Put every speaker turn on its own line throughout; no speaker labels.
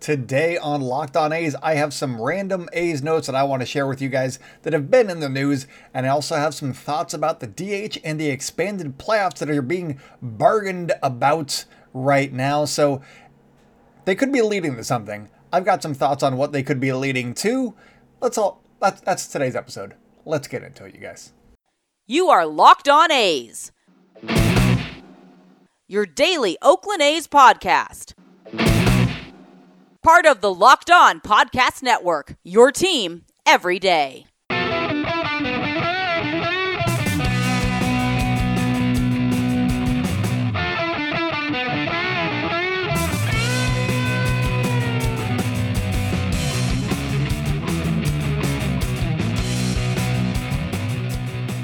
Today on Locked On A's, I have some random A's notes that I want to share with you guys that have been in the news, and I also have some thoughts about the DH and the expanded playoffs that are being bargained about right now. So they could be leading to something. I've got some thoughts on what they could be leading to. Let's all that's, that's today's episode. Let's get into it, you guys.
You are Locked On A's, your daily Oakland A's podcast part of the Locked On Podcast Network. Your team every day.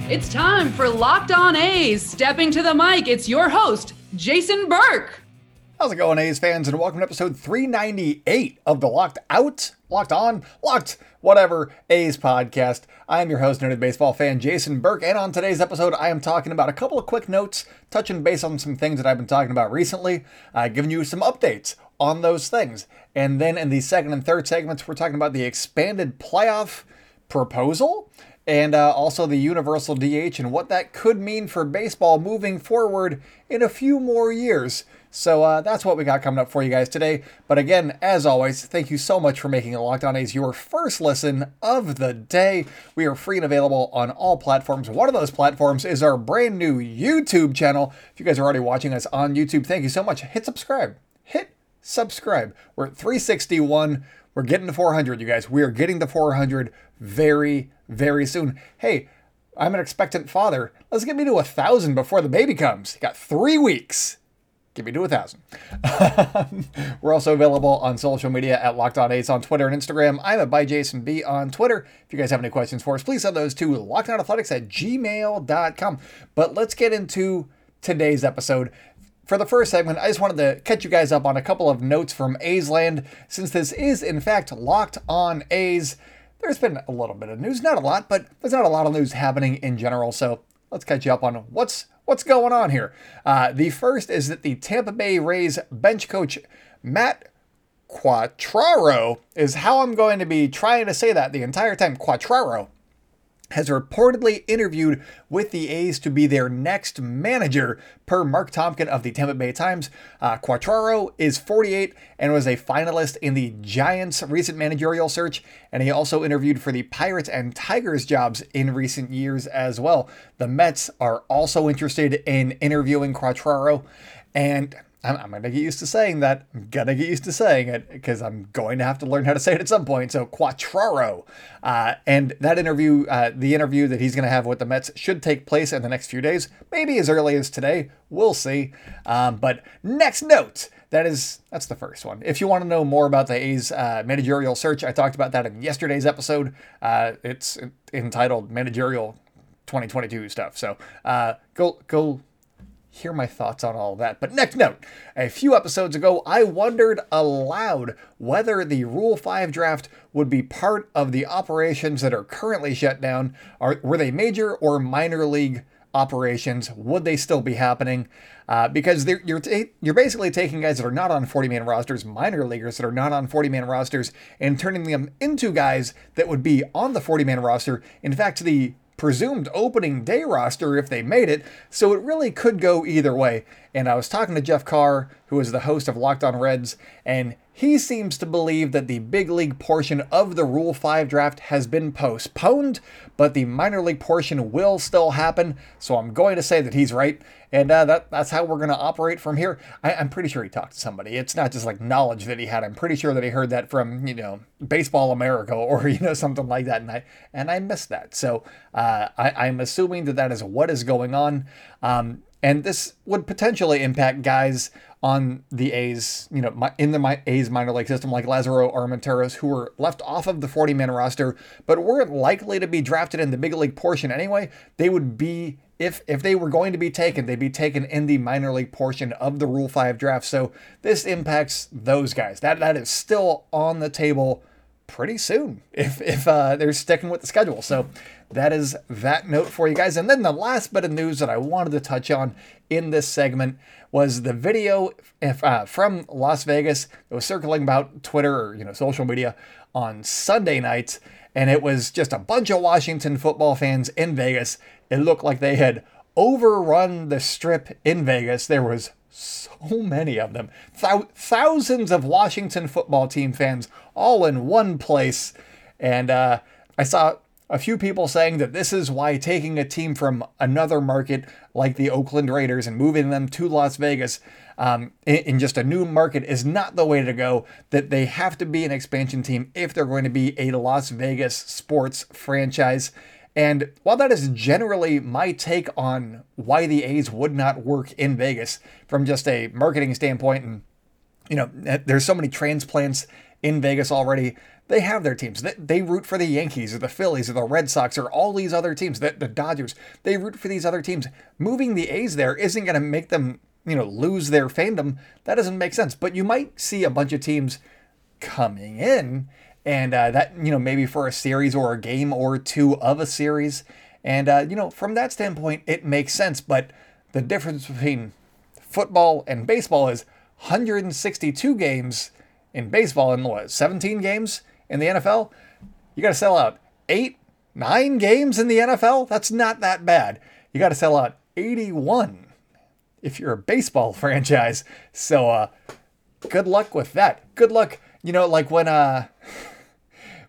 It's time for Locked On A's. Stepping to the mic, it's your host, Jason Burke.
How's it going, A's fans? And welcome to episode 398 of the Locked Out, Locked On, Locked, whatever A's podcast. I am your host, Noted Baseball fan Jason Burke, and on today's episode, I am talking about a couple of quick notes, touching base on some things that I've been talking about recently, uh, giving you some updates on those things. And then in the second and third segments, we're talking about the expanded playoff proposal and uh, also the universal DH and what that could mean for baseball moving forward in a few more years. So uh, that's what we got coming up for you guys today. But again, as always, thank you so much for making Locked On A's your first listen of the day. We are free and available on all platforms. One of those platforms is our brand new YouTube channel. If you guys are already watching us on YouTube, thank you so much. Hit subscribe. Hit subscribe. We're at 361. We're getting to 400, you guys. We are getting to 400 very, very soon. Hey, I'm an expectant father. Let's get me to a thousand before the baby comes. got three weeks. Give me to a thousand. We're also available on social media at Locked On A's on Twitter and Instagram. I'm at by Jason B on Twitter. If you guys have any questions for us, please send those to lockedonathletics at gmail.com. But let's get into today's episode. For the first segment, I just wanted to catch you guys up on a couple of notes from A's Land. Since this is, in fact, Locked On A's, there's been a little bit of news. Not a lot, but there's not a lot of news happening in general. So let's catch you up on what's what's going on here. Uh, the first is that the Tampa Bay Rays bench coach Matt Quatraro is how I'm going to be trying to say that the entire time. Quatraro has reportedly interviewed with the A's to be their next manager, per Marc Topkin of the Tampa Bay Times. Uh, Quatraro is 48 and was a finalist in the Giants' recent managerial search, and he also interviewed for the Pirates and Tigers jobs in recent years as well. The Mets are also interested in interviewing Quatraro, and I'm, I'm going to get used to saying that. I'm going to get used to saying it because I'm going to have to learn how to say it at some point. So, Quatraro. Uh, and that interview, uh, the interview that he's going to have with the Mets, should take place in the next few days, maybe as early as today. We'll see. Um, but next note. That is that's the first one. If you want to know more about the A's uh, managerial search, I talked about that in yesterday's episode. Uh, it's entitled "Managerial 2022 Stuff." So uh, go go hear my thoughts on all that. But next note, a few episodes ago, I wondered aloud whether the Rule 5 draft would be part of the operations that are currently shut down. Are, were they major or minor league operations? Would they still be happening? Uh, because you're t- you're basically taking guys that are not on 40 man rosters, minor leaguers that are not on 40 man rosters, and turning them into guys that would be on the 40 man roster. In fact, the presumed opening day roster if they made it, so it really could go either way. And I was talking to Jeff Carr, who is the host of Locked On Reds, and he seems to believe that the big league portion of the Rule 5 draft has been postponed, but the minor league portion will still happen. So I'm going to say that he's right. And uh, that, that's how we're going to operate from here. I, am pretty sure he talked to somebody. It's not just like knowledge that he had. I'm pretty sure that he heard that from, you know, Baseball America or, you know, something like that. And I, and I missed that. So uh, I, I'm assuming that that is what is going on. Um, and this would potentially impact guys on the A's, you know, in the A's minor league system, like Lazaro Armenteros, who were left off of the 40 man roster, but weren't likely to be drafted in the big league portion anyway. They would be, if if they were going to be taken, they'd be taken in the minor league portion of the Rule 5 draft. So this impacts those guys. That that is still on the table pretty soon if if uh, they're sticking with the schedule. So that is that note for you guys. And then the last bit of news that I wanted to touch on in this segment was the video if, uh, from Las Vegas that was circling about Twitter or you know social media on Sunday night, and it was just a bunch of Washington football fans in Vegas. It looked like they had overrun the strip in Vegas. There was so many of them, Thou- thousands of Washington football team fans all in one place, and uh, I saw a few people saying that this is why taking a team from another market like the Oakland Raiders and moving them to Las Vegas um, in, in, just a new market is not the way to go. That they have to be an expansion team if they're going to be a Las Vegas sports franchise. And while that is generally my take on why the A's would not work in Vegas from just a marketing standpoint, and you know, eh, there's so many transplants in Vegas already they have their teams. They, they root for the Yankees or the Phillies or the Red Sox or all these other teams, the, the Dodgers. They root for these other teams. Moving the A's there isn't going to make them, you know, lose their fandom. That doesn't make sense. But you might see a bunch of teams coming in and uh, that, you know, maybe for a series or a game or two of a series. And, uh, you know, from that standpoint, it makes sense. But the difference between football and baseball is 162 games in baseball and what, 17 games in the NFL, you got to sell out eight, nine games in the NFL. That's not that bad. You got to sell out 81 if you're a baseball franchise. So, uh, good luck with that. Good luck. You know, like when, uh,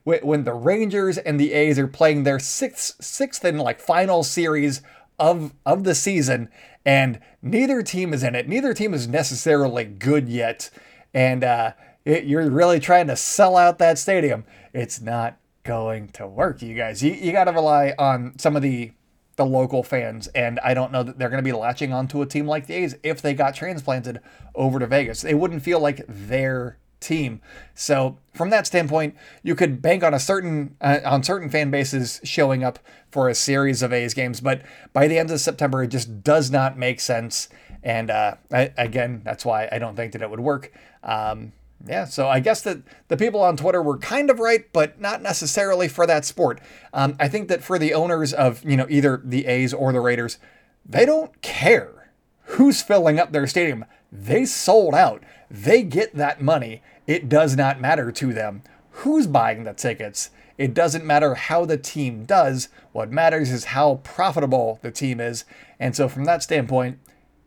when the Rangers and the A's are playing their sixth, sixth and like final series of of the season, and neither team is in it. Neither team is necessarily good yet, and uh, it, you're really trying to sell out that stadium. It's not going to work, you guys. You, you got to rely on some of the the local fans, and I don't know that they're going to be latching onto a team like the A's if they got transplanted over to Vegas. They wouldn't feel like their team. So from that standpoint, you could bank on a certain uh, on certain fan bases showing up for a series of A's games, but by the end of September, it just does not make sense. And uh, I, again, that's why I don't think that it would work. Um, yeah, so I guess that the people on Twitter were kind of right, but not necessarily for that sport. Um, I think that for the owners of you know either the A's or the Raiders, they don't care who's filling up their stadium. They sold out. They get that money. It does not matter to them who's buying the tickets. It doesn't matter how the team does. What matters is how profitable the team is. And so, from that standpoint,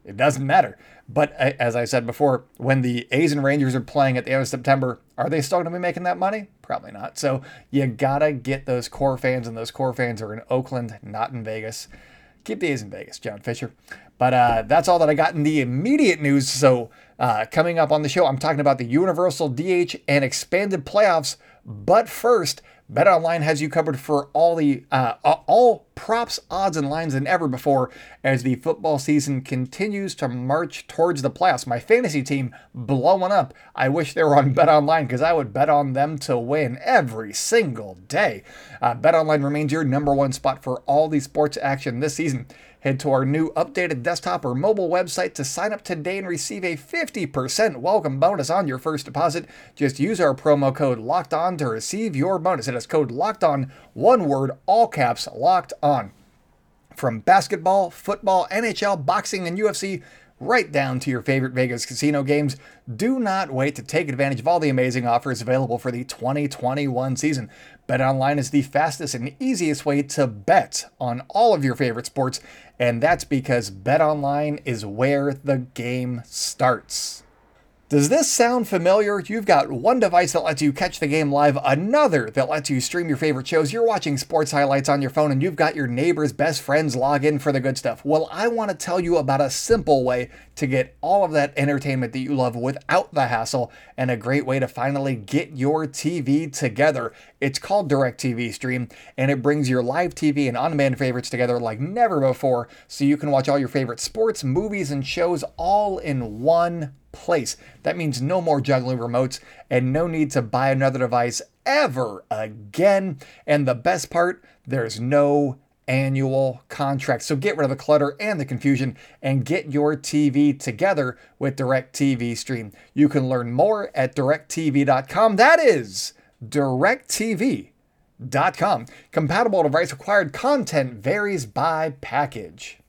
it doesn't matter. But as I said before, when the A's and Rangers are playing at the end of September, are they still going to be making that money? Probably not. So you gotta get those core fans, and those core fans are in Oakland, not in Vegas. Keep the A's in Vegas, John Fisher. But uh, that's all that I got in the immediate news. So uh, coming up on the show, I'm talking about the Universal DH and expanded playoffs. But first, BetOnline has you covered for all the uh, all props, odds, and lines than ever before as the football season continues to march towards the playoffs. My fantasy team blowing up. I wish they were on BetOnline because I would bet on them to win every single day. Uh, BetOnline remains your number one spot for all the sports action this season. Head to our new updated desktop or mobile website to sign up today and receive a 50% welcome bonus on your first deposit. Just use our promo code LOCKED ON to receive your bonus. It is code LOCKED ON, one word, all caps, LOCKED ON. From basketball, football, NHL, boxing, and UFC, right down to your favorite Vegas casino games. Do not wait to take advantage of all the amazing offers available for the 2021 season. BetOnline is the fastest and easiest way to bet on all of your favorite sports, and that's because BetOnline is where the game starts. Does this sound familiar? You've got one device that lets you catch the game live, another that lets you stream your favorite shows. You're watching sports highlights on your phone, and you've got your neighbor's best friends log in for the good stuff. Well, I want to tell you about a simple way to get all of that entertainment that you love without the hassle, and a great way to finally get your TV together. It's called DirecTV Stream, and it brings your live TV and on demand favorites together like never before, so you can watch all your favorite sports, movies, and shows all in one place. That means no more juggling remotes and no need to buy another device ever again. And the best part, there's no annual contract. So get rid of the clutter and the confusion and get your TV together with DirecTV Stream. You can learn more at directv.com. That is directv.com. Compatible device required content varies by package.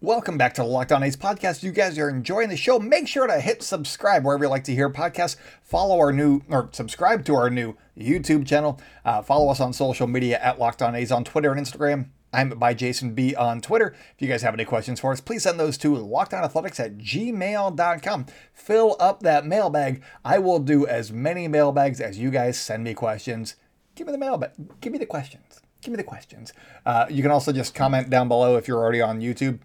Welcome back to the Locked On A's podcast. If you guys are enjoying the show. Make sure to hit subscribe wherever you like to hear podcasts. Follow our new, or subscribe to our new YouTube channel. Uh, follow us on social media at Locked On A's on Twitter and Instagram. I'm by Jason B on Twitter. If you guys have any questions for us, please send those to lockedonathletics at gmail.com. Fill up that mailbag. I will do as many mailbags as you guys send me questions. Give me the mailbag. Give me the questions. Give me the questions. Uh, you can also just comment down below if you're already on YouTube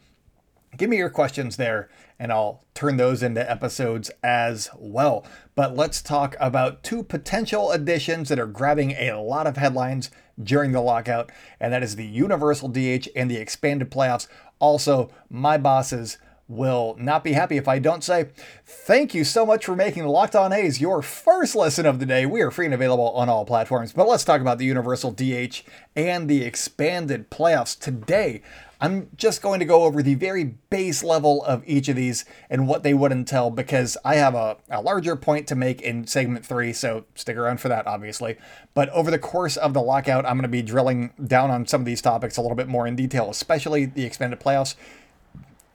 give me your questions there and I'll turn those into episodes as well. But let's talk about two potential additions that are grabbing a lot of headlines during the lockout, and that is the universal DH and the expanded playoffs. Also, my bosses will not be happy if I don't say thank you so much for making the Locked On A's your first lesson of the day. We are free and available on all platforms. But let's talk about the universal DH and the expanded playoffs today. I'm just going to go over the very base level of each of these and what they would entail because I have a, a larger point to make in segment three, so stick around for that, obviously. But over the course of the lockout, I'm going to be drilling down on some of these topics a little bit more in detail, especially the expanded playoffs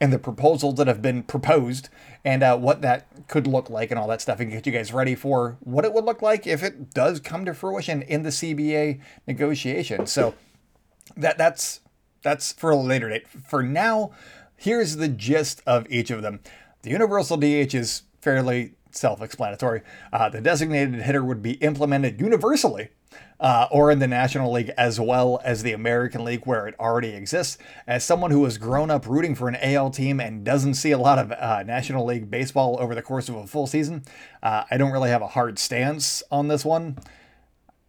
and the proposals that have been proposed and uh, what that could look like and all that stuff and get you guys ready for what it would look like if it does come to fruition in the CBA negotiation. So that that's that's for a later date. For now, here's the gist of each of them. The universal DH is fairly self explanatory. Uh, the designated hitter would be implemented universally. Uh, or in the National League as well as the American League, where it already exists. As someone who has grown up rooting for an AL team and doesn't see a lot of uh, National League baseball over the course of a full season, uh, I don't really have a hard stance on this one.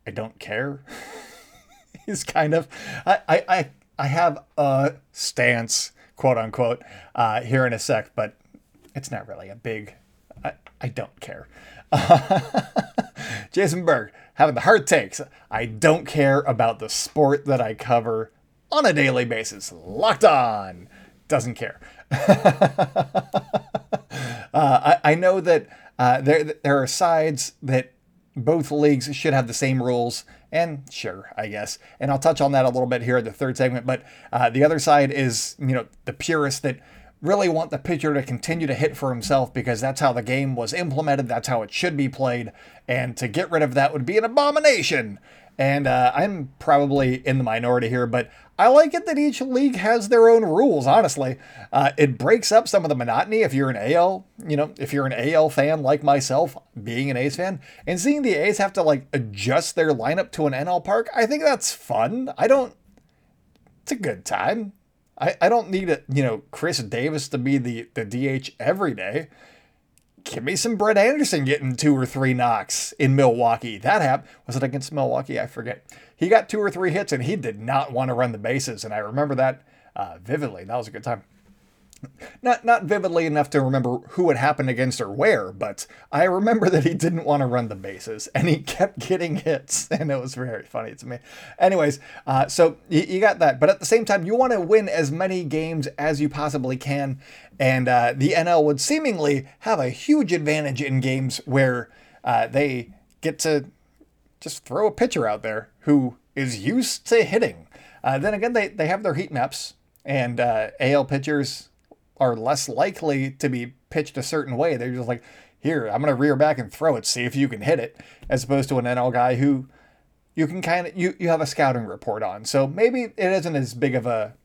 I don't care. He's kind of. I, I, I I have a stance, quote unquote, uh, here in a sec, but it's not really a big. I, I don't care. Jason Burke having the hard takes. I don't care about the sport that I cover on a daily basis. Locked on. Doesn't care. uh, I, I know that uh, there there are sides that both leagues should have the same rules and sure, I guess. And I'll touch on that a little bit here in the third segment. But uh, the other side is, you know, the purists that really want the pitcher to continue to hit for himself because that's how the game was implemented. That's how it should be played. And to get rid of that would be an abomination. And uh, I'm probably in the minority here, but I like it that each league has their own rules, honestly. Uh, it breaks up some of the monotony if you're an AL, you know, if you're an AL fan like myself, being an A's fan, and seeing the A's have to like adjust their lineup to an NL park, I think that's fun. I don't, it's a good time. I, I don't need a, you know, Khris Davis to be the, the DH every day give me some Brett Anderson getting two or three knocks in Milwaukee. That happened. Was it against Milwaukee? I forget. He got two or three hits and he did not want to run the bases. And I remember that uh, vividly. That was a good time. Not not vividly enough to remember who it happened against or where, but I remember that he didn't want to run the bases and he kept getting hits, and it was very funny to me. Anyways, uh, so you, you, got that, but at the same time, you want to win as many games as you possibly can, and uh, the NL would seemingly have a huge advantage in games where uh, they get to just throw a pitcher out there who is used to hitting. Uh, then again, they, they have their heat maps, and uh, AL pitchers are less likely to be pitched a certain way. They're just like, here, I'm going to rear back and throw it, see if you can hit it, as opposed to an NL guy who you can kind of you, you have a scouting report on. So maybe it isn't as big of a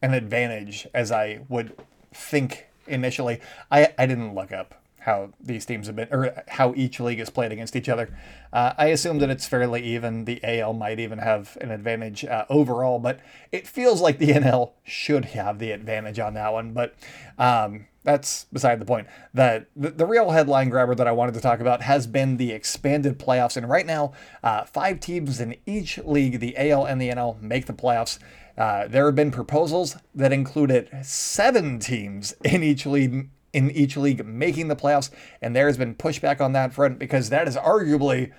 an advantage as I would think initially. I, I didn't look up how these teams have been, or how each league is played against each other. Uh, I assume that it's fairly even. The AL might even have an advantage uh, overall, but it feels like the NL should have the advantage on that one. But um, that's beside the point. The, the, the real headline grabber that I wanted to talk about has been the expanded playoffs, and right now, uh, five teams in each league, the AL and the NL, make the playoffs. Uh, there have been proposals that included seven teams in each league in each league making the playoffs, and there has been pushback on that front because that is arguably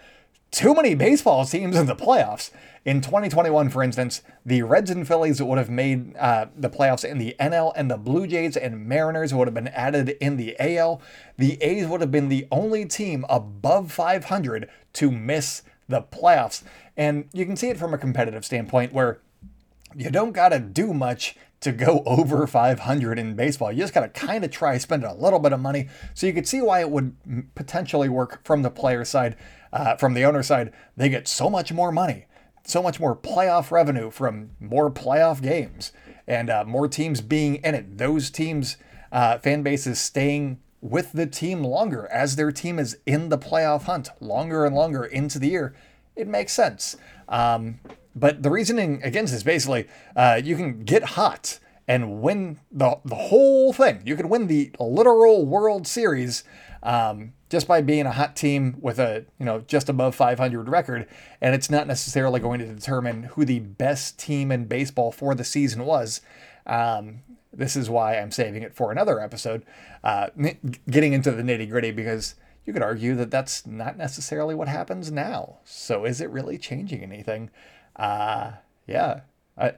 too many baseball teams in the playoffs. In 2021, for instance, the Reds and Phillies would have made uh, the playoffs in the NL, and the Blue Jays and Mariners would have been added in the AL. The A's would have been the only team above 500 to miss the playoffs. And you can see it from a competitive standpoint where you don't got to do much to go over 500 in baseball. You just got to kind of try spending a little bit of money. So you could see why it would potentially work from the player side, uh, from the owner side. They get so much more money, so much more playoff revenue from more playoff games, and uh, more teams being in it. Those teams, uh, fan bases staying with the team longer as their team is in the playoff hunt longer and longer into the year. It makes sense. Um, but the reasoning against is basically uh, you can get hot and win the, the whole thing. You can win the literal World Series um, just by being a hot team with a you know just above 500 record, and it's not necessarily going to determine who the best team in baseball for the season was. Um, this is why I'm saving it for another episode, uh, getting into the nitty gritty because you could argue that that's not necessarily what happens now. So is it really changing anything? Uh, yeah. I,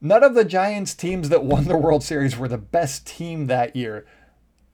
none of the Giants teams that won the World Series were the best team that year.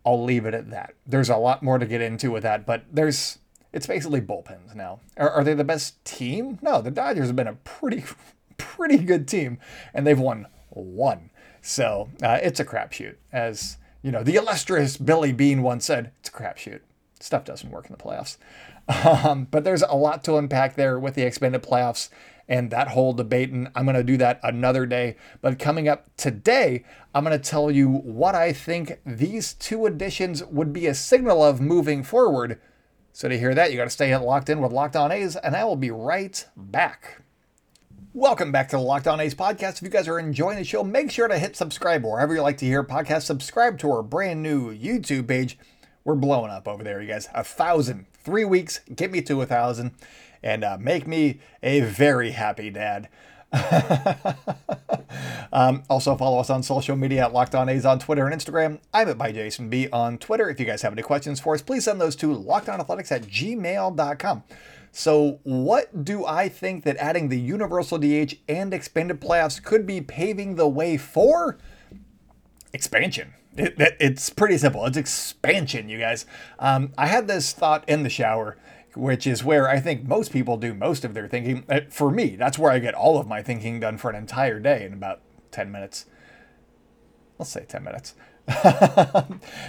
I'll leave it at that. There's a lot more to get into with that, but there's it's basically bullpens now. Are, are they the best team? No, the Dodgers have been a pretty pretty good team, and they've won one. So uh, it's a crapshoot, as you know. The illustrious Billy Beane once said, "It's a crapshoot. Stuff doesn't work in the playoffs." Um, but there's a lot to unpack there with the expanded playoffs and that whole debate. And I'm going to do that another day. But coming up today, I'm going to tell you what I think these two additions would be a signal of moving forward. So to hear that, you got to stay locked in with Locked On A's, and I will be right back. Welcome back to the Locked On A's podcast. If you guys are enjoying the show, make sure to hit subscribe wherever you like to hear podcasts. Subscribe to our brand new YouTube page. We're blowing up over there, you guys. A thousand, three weeks, get me to a thousand and uh, make me a very happy dad. um, also, follow us on social media at Locked On A's on Twitter and Instagram. I'm at by Jason B on Twitter. If you guys have any questions for us, please send those to lockedonathletics at gmail.com. So, what do I think that adding the universal DH and expanded playoffs could be paving the way for? Expansion. It, it, it's pretty simple. It's expansion, you guys. Um, I had this thought in the shower which is where I think most people do most of their thinking. Uh, for me, that's where I get all of my thinking done for an entire day in about 10 minutes. Let's say 10 minutes.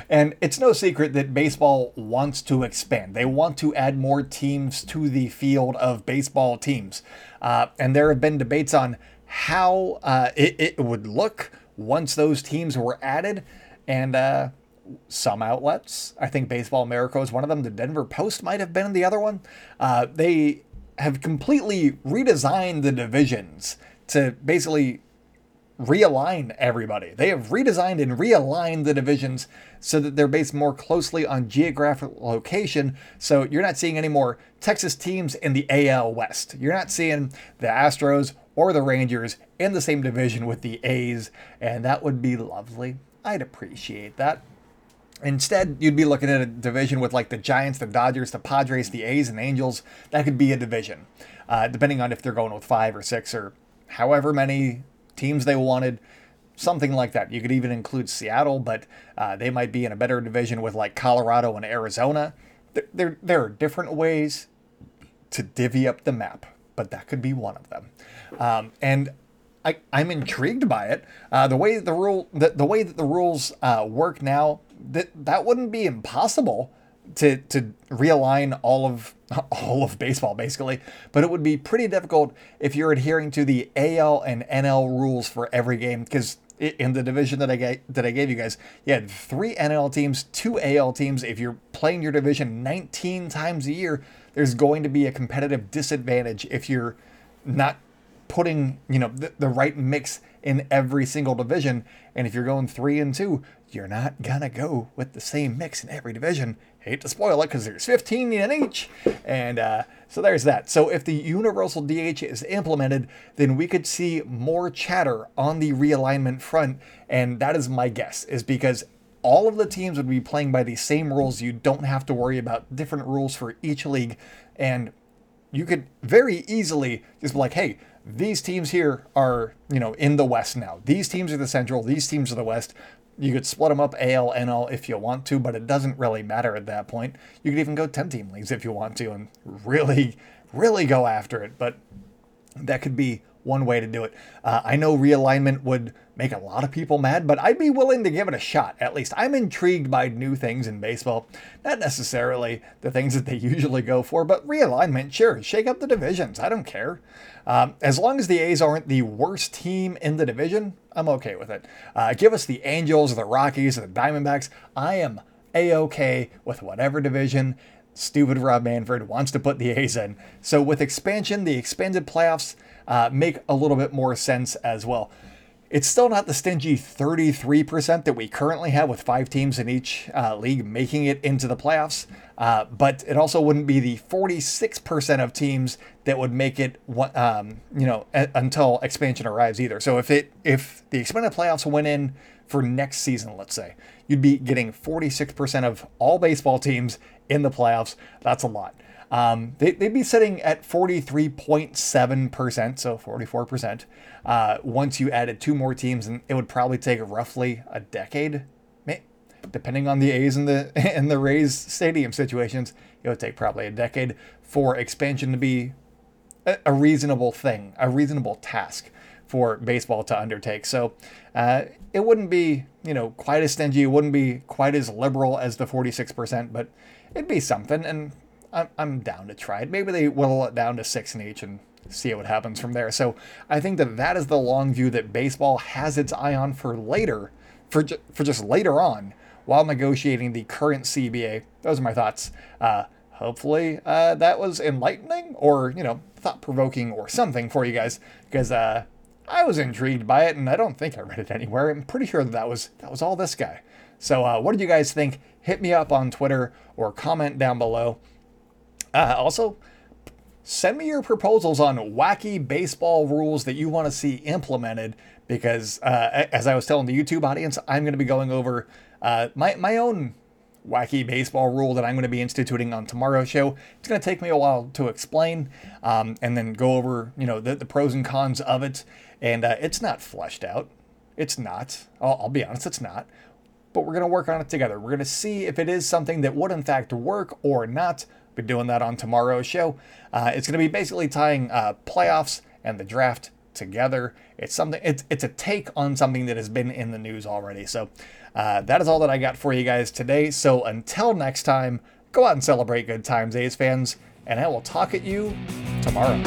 and it's no secret that baseball wants to expand. They want to add more teams to the field of baseball teams. Uh, and there have been debates on how uh, it, it, would look once those teams were added. And uh, some outlets. I think Baseball America is one of them. The Denver Post might have been the other one. Uh, they have completely redesigned the divisions to basically realign everybody. They have redesigned and realigned the divisions so that they're based more closely on geographic location. So you're not seeing any more Texas teams in the AL West. You're not seeing the Astros or the Rangers in the same division with the A's, and that would be lovely. I'd appreciate that. Instead, you'd be looking at a division with like the Giants, the Dodgers, the Padres, the A's, and Angels. That could be a division, uh, depending on if they're going with five or six or however many teams they wanted. Something like that. You could even include Seattle, but uh, they might be in a better division with like Colorado and Arizona. There, there, are different ways to divvy up the map, but that could be one of them. Um, and I, I'm intrigued by it. Uh, the way the rule, the, the way that the rules uh, work now, that that wouldn't be impossible to to realign all of all of baseball basically, but it would be pretty difficult if you're adhering to the AL and NL rules for every game because in the division that I gave, that I gave you guys, you had three NL teams, two AL teams. If you're playing your division 19 times a year, there's going to be a competitive disadvantage if you're not putting you know the, the right mix in every single division. And if you're going three and two, you're not gonna go with the same mix in every division. Hate to spoil it because there's 15 in each. And uh, so there's that. So if the universal DH is implemented, then we could see more chatter on the realignment front. And that is my guess, is because all of the teams would be playing by the same rules. You don't have to worry about different rules for each league. And you could very easily just be like, hey, these teams here are, you know, in the West now. These teams are the Central, these teams are the West. You could split them up AL, NL if you want to, but it doesn't really matter at that point. You could even go 10 team leagues if you want to and really, really go after it. But that could be one way to do it. Uh, I know realignment would make a lot of people mad, but I'd be willing to give it a shot. At least I'm intrigued by new things in baseball. Not necessarily the things that they usually go for, but realignment, sure, shake up the divisions. I don't care. Um, as long as the A's aren't the worst team in the division, I'm okay with it. Uh, give us the Angels, the Rockies, the Diamondbacks. I am a okay with whatever division stupid Rob Manfred wants to put the A's in. So with expansion, the expanded playoffs uh, make a little bit more sense as well. It's still not the stingy 33% that we currently have with five teams in each uh, league making it into the playoffs, uh, but it also wouldn't be the 46% of teams that would make it, um, you know, a- until expansion arrives either. So if it if the expanded playoffs went in for next season, let's say, you'd be getting 46% of all baseball teams in the playoffs. That's a lot. Um, they, would be sitting at 43.7%, so 44%, uh, once you added two more teams, and it would probably take roughly a decade, depending on the A's and the and the Rays stadium situations. It would take probably a decade for expansion to be a, a reasonable thing, a reasonable task for baseball to undertake. So uh, it wouldn't be, you know, quite as stingy. It wouldn't be quite as liberal as the 46%, but it'd be something. And I'm, I'm down to try it. Maybe they whittle it down to six and each and see what happens from there. So I think that that is the long view that baseball has its eye on for later, for, ju- for just later on, while negotiating the current CBA. Those are my thoughts. Uh, hopefully uh, that was enlightening or, you know, thought provoking or something for you guys because uh, I was intrigued by it and I don't think I read it anywhere. I'm pretty sure that, that was that was all this guy. So uh, what did you guys think? Hit me up on Twitter or comment down below. Uh, also, send me your proposals on wacky baseball rules that you want to see implemented because, uh, as I was telling the YouTube audience, I'm going to be going over uh, my, my own wacky baseball rule that I'm going to be instituting on tomorrow's show. It's going to take me a while to explain um, and then go over, you know, the, the pros and cons of it. And uh, it's not fleshed out. It's not. I'll, I'll be honest, it's not. But we're going to work on it together. We're going to see if it is something that would, in fact, work or not be doing that on tomorrow's show. Uh, it's going to be basically tying uh, playoffs and the draft together. It's something. It's it's a take on something that has been in the news already. So uh, that is all that I got for you guys today. So until next time, go out and celebrate good times, A's fans, and I will talk at you tomorrow.